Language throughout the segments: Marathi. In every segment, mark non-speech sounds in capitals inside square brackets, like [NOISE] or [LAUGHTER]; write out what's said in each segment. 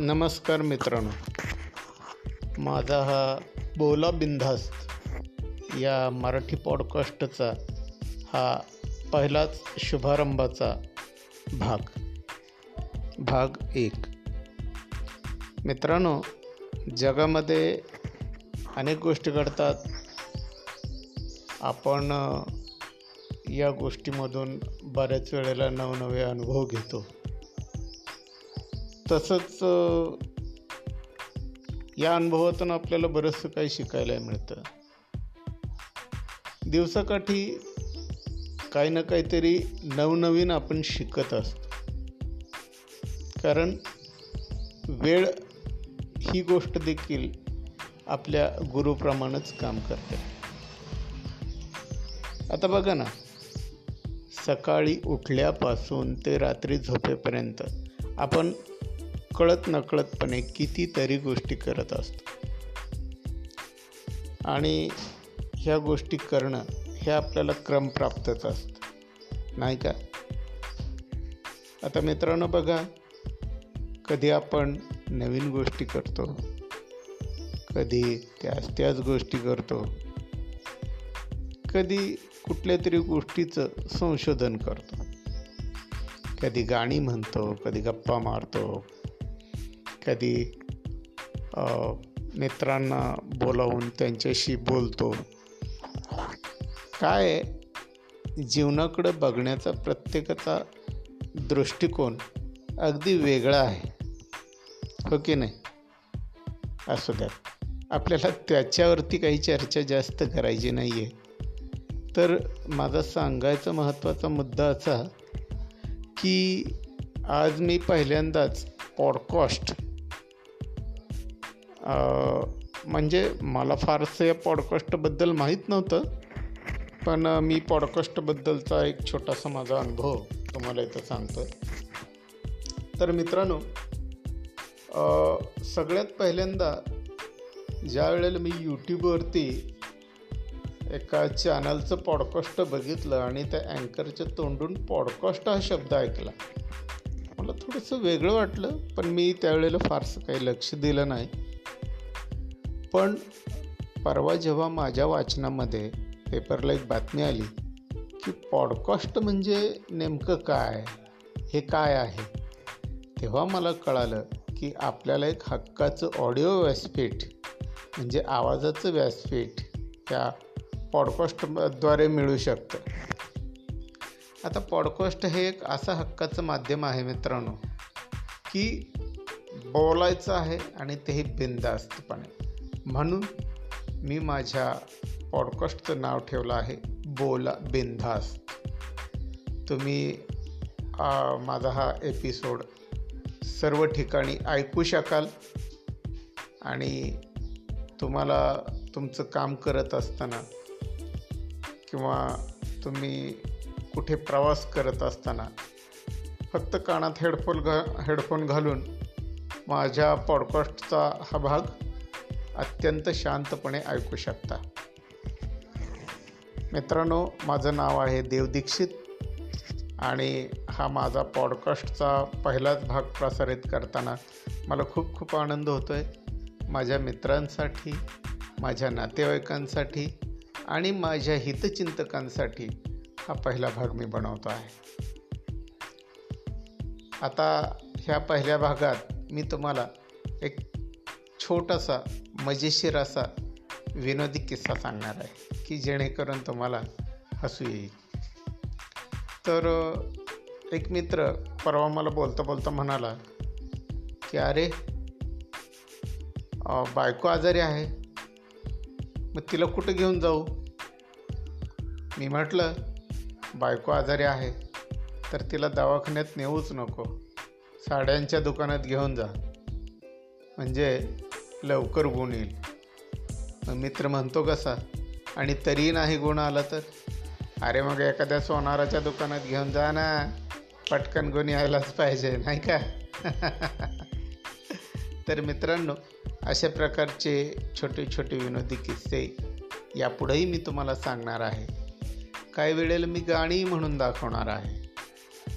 नमस्कार मित्रांनो. माझा हा बोला बिनधास्त या मराठी पॉडकास्टचा हा पहिलाच शुभारंभाचा भाग. भाग एक. मित्रांनो जगामध्ये अनेक गोष्टी घडतात. आपण या गोष्टीमधून बऱ्याच वेळेला नवनवे अनुभव घेतो. तसंच या अनुभवातून आपल्याला बरंचसं काही शिकायला मिळतं. दिवसाकाठी काही ना काहीतरी नवनवीन आपण शिकत असतो. कारण वेळ ही गोष्ट देखील आपल्या गुरुप्रमाणेच काम करते. आता बघा ना सकाळी उठल्यापासून ते रात्री झोपेपर्यंत आपण कळत नकळतपणे कितीतरी गोष्टी करत असतो. आणि ह्या गोष्टी करणं हे आपल्याला क्रम प्राप्तच असतं. नाही का? आता मित्रांनो बघा कधी आपण नवीन गोष्टी करतो कधी त्याच त्याच गोष्टी करतो कधी कुठल्या तरी गोष्टीचं संशोधन करतो कधी गाणी म्हणतो कधी गप्पा मारतो कधी मित्रांना बोलावून त्यांच्याशी बोलतो. काय जीवनाकडं बघण्याचा प्रत्येकाचा दृष्टिकोन अगदी वेगळा आहे. हो की नाही? असू द्या. आपल्याला त्याच्यावरती काही चर्चा जास्त करायची नाही आहे तर माझा सांगायचा महत्त्वाचा मुद्दा असा की आज मी पहिल्यांदाच पॉडकास्ट म्हणजे मला फारसं या पॉडकास्टबद्दल माहीत नव्हतं पण मी पॉडकास्टबद्दलचा एक छोटासा माझा अनुभव तुम्हाला इथं सांगतो तर मित्रांनो सगळ्यात पहिल्यांदा ज्या वेळेला मी यूट्यूबवरती एका चॅनलचं पॉडकास्ट बघितलं आणि त्या अँकरच्या तोंडून पॉडकास्ट हा शब्द ऐकला मला थोडंसं वेगळं वाटलं पण मी त्यावेळेला फारसं काही लक्ष दिलं नाही. पण परवा जेव्हा माझ्या वाचनामध्ये पेपरला एक बातमी आली की पॉडकास्ट म्हणजे नेमकं काय? हे काय आहे? तेव्हा मला कळालं की आपल्याला एक हक्काचं ऑडिओ व्यासपीठ म्हणजे आवाजाचं व्यासपीठ त्या पॉडकास्टद्वारे मिळू शकतं. आता पॉडकास्ट हे एक असं हक्काचं माध्यम आहे मित्रांनो की बोलायचं आहे आणि तेही बिंदास्तपणे म्हणून मी माझ्या पॉडकास्टचं नाव ठेवलं आहे बोला बिनधास तुम्ही माझा हा एपिसोड सर्व ठिकाणी ऐकू शकाल आणि तुम्हाला तुमचं काम करत असताना किंवा तुम्ही कुठे प्रवास करत असताना फक्त कानात हेडफोन घा हेडफोन घालून माझ्या पॉडकास्टचा हा भाग अत्यंत शांतपणे ऐकू शकता. मित्रांनो माझं नाव आहे देवदीक्षित आणि हा माझा पॉडकास्टचा पहिलाच भाग प्रसारित करताना मला खूप खूप आनंद होतो आहे माझ्या मित्रांसाठी माझ्या नातेवाईकांसाठी आणि माझ्या हितचिंतकांसाठी हा पहिला भाग मी बनवतो आहे. आता ह्या पहिल्या भागात मी तुम्हाला एक छोटासा मजेशीर असा विनोदी किस्सा सांगणार आहे की जेणेकरून तुम्हाला हसू येईल. तर एक मित्र परवा मला बोलता बोलता म्हणाला की अरे बायको आजारी आहे मग तिला कुठं घेऊन जाऊ? मी म्हटलं बायको आजारी आहे तर तिला दवाखान्यात नेऊच नको साड्यांच्या दुकानात घेऊन जा. म्हणजे लवकर गुण येईल. मग मित्र म्हणतो कसा? आणि तरी नाही गुण आला तर? अरे मग एखाद्या सोनाराच्या दुकानात घेऊन जा ना. पटकन गुण यायलाच पाहिजे नाही का? [LAUGHS] तर मित्रांनो अशा प्रकारचे छोटे छोटे विनोदी किस्से यापुढेही मी तुम्हाला सांगणार आहे. काही वेळेला मी गाणी म्हणून दाखवणार आहे.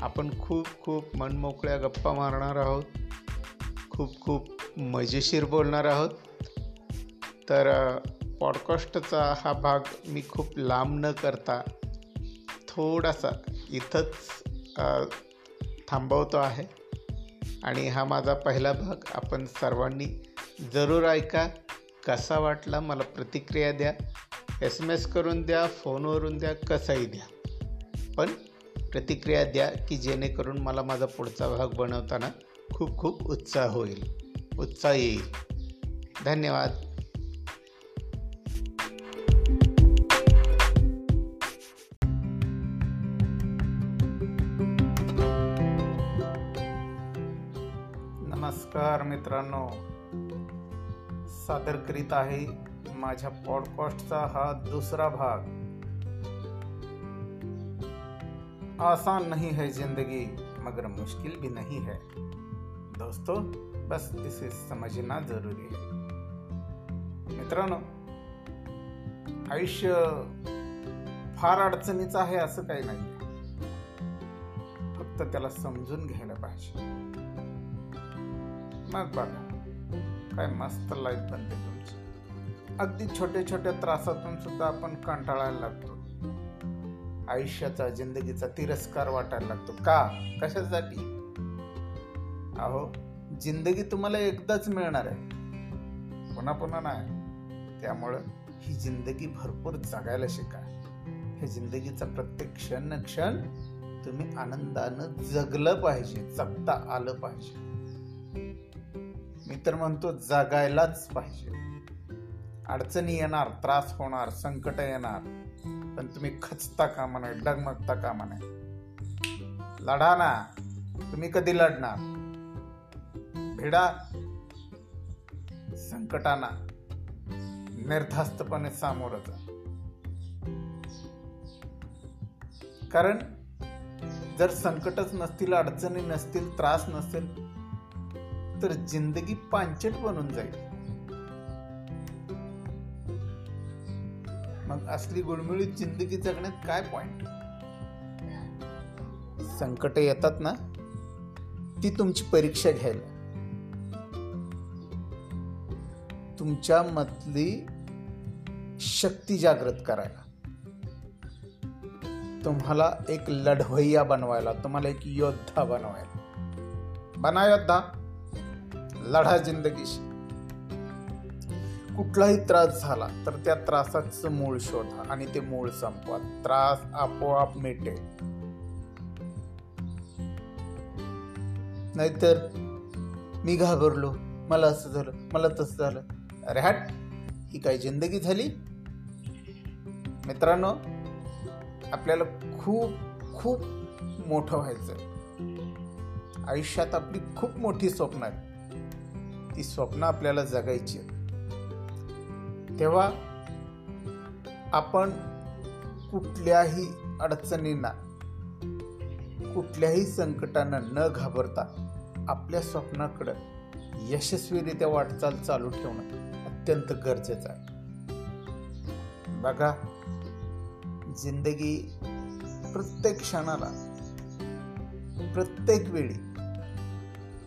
आपण खूप खूप मनमोकळ्या गप्पा मारणार आहोत. खूप खूप मजेशीर बोलणार आहोत. तर पॉडकास्टचा हा भाग मी खूप लांब न करता थोडासा इथंच थांबवतो आहे. आणि हा माझा पहिला भाग. आपण सर्वांनी जरूर ऐका. कसा वाटला मला प्रतिक्रिया द्या. एस एम एस करून द्या फोनवरून द्या कसाही द्या. पण प्रतिक्रिया द्या की जेणेकरून मला माझा पुढचा भाग बनवताना खूप खूप उत्साह होईल. उत्साह। धन्यवाद। नमस्कार मित्रांनो। सादर करीत आहे माझ्या पॉडकास्टचा हा दुसरा भाग. आसान नहीं है ज़िंदगी, मगर मुश्किल भी नहीं है। दोस्तों बस इसे समझना जरूरी आहे. मित्रांनो आयुष्य फार अडचणीचं आहे असं काही नाही. फक्त त्याला समजून घ्यायला पाहिजे. मग बघा काय मस्त लाईफ बनते तुमची. अगदी छोट्या छोट्या त्रासातून सुद्धा आपण कंटाळायला लागतो. आयुष्याचा जिंदगीचा तिरस्कार वाटायला लागतो. का? कशासाठी? अहो जिंदगी तुम्हाला एकदाच मिळणार आहे. पुन्हा पुन्हा नाही. त्यामुळं ही जिंदगी भरपूर जगायला शिका. हे जिंदगीचा प्रत्येक क्षण क्षण तुम्ही आनंदानं जगलं पाहिजे जगता आलं पाहिजे. मी तर म्हणतो जगायलाच पाहिजे. अडचणी येणार त्रास होणार संकट येणार पण तुम्ही खचता कामा नये डगमगता कामा नये. लढा ना. तुम्ही कधी लढणार? भिडा संकटांना निर्धास्तपणे सामोरं जा. कारण जर संकटच नसतील अडचणी नसतील त्रास नसेल तर जिंदगी पांचट बनून जाईल. मग असली गुळमुळीत जिंदगी जगण्यात काय पॉइंट संकट येतात ना ती तुमची परीक्षा घ्यायला. तुमच्या मधली शक्ती जागृत करायला. तुम्हाला एक लढवय्या बनवायला तुम्हाला एक योद्धा बनवायला. बना योद्धा. लढा जिंदगीशी. कुठलाही त्रास झाला तर त्या त्रासाचं मूळ शोधा आणि ते मूळ संपवा. त्रास आपोआप मिटेल. नाहीतर मी घाबरलो. मला असं झालं मला तसं झालं. रॅट ही काय जिंदगी झाली. मित्रांनो आपल्याला खूप खूप मोठं व्हायचं आयुष्यात आपली खूप मोठी स्वप्न आहेत. ती स्वप्न आपल्याला जगायची तेव्हा आपण कुठल्याही अडचणींना कुठल्याही संकटांना न घाबरता आपल्या स्वप्नाकडं यशस्वीरित्या वाटचाल चालू ठेवणं. अत्यंत गरजेचं आहे. बघा जिंदगी प्रत्येक क्षणाला प्रत्येक वेळी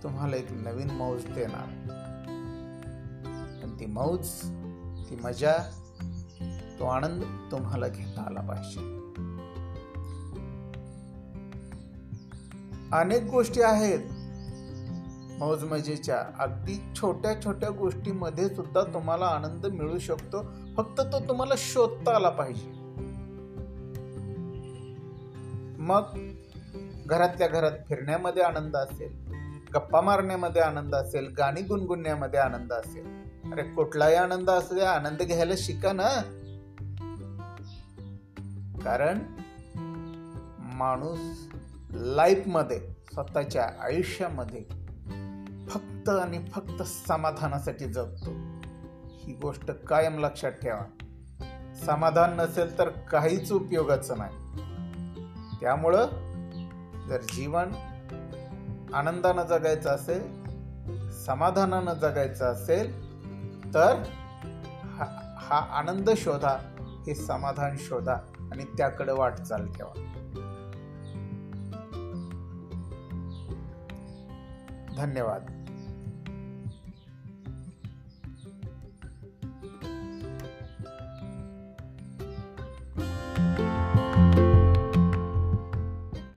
तुम्हाला एक नवीन मौज देणार. ती मौज ती मजा तो आनंद तुम्हाला घेता आला पाहिजे. अनेक गोष्टी आहेत मौज मजेच्या अगदी छोट्या छोट्या गोष्टीमध्ये सुद्धा तुम्हाला आनंद मिळू शकतो. फक्त तो तुम्हाला शोधता आला पाहिजे. मग घरातल्या घरात फिरण्यामध्ये आनंद असेल गप्पा मारण्यामध्ये आनंद असेल गाणी गुणगुणण्यामध्ये आनंद असेल. अरे कुठलाही आनंद असू द्या आनंद घ्यायला शिका ना. कारण माणूस लाईफमध्ये स्वतःच्या आयुष्यामध्ये फक्त आणि फक्त समाधानासाठी जगतो. ही गोष्ट कायम लक्षात ठेवा. समाधान नसेल तर काहीच उपयोगाचं नाही. त्यामुळं जर जीवन आनंदानं जगायचं असेल समाधानानं जगायचं असेल तर हा, हा आनंद शोधा हे समाधान शोधा आणि त्याकडे वाटचाल ठेवा. धन्यवाद.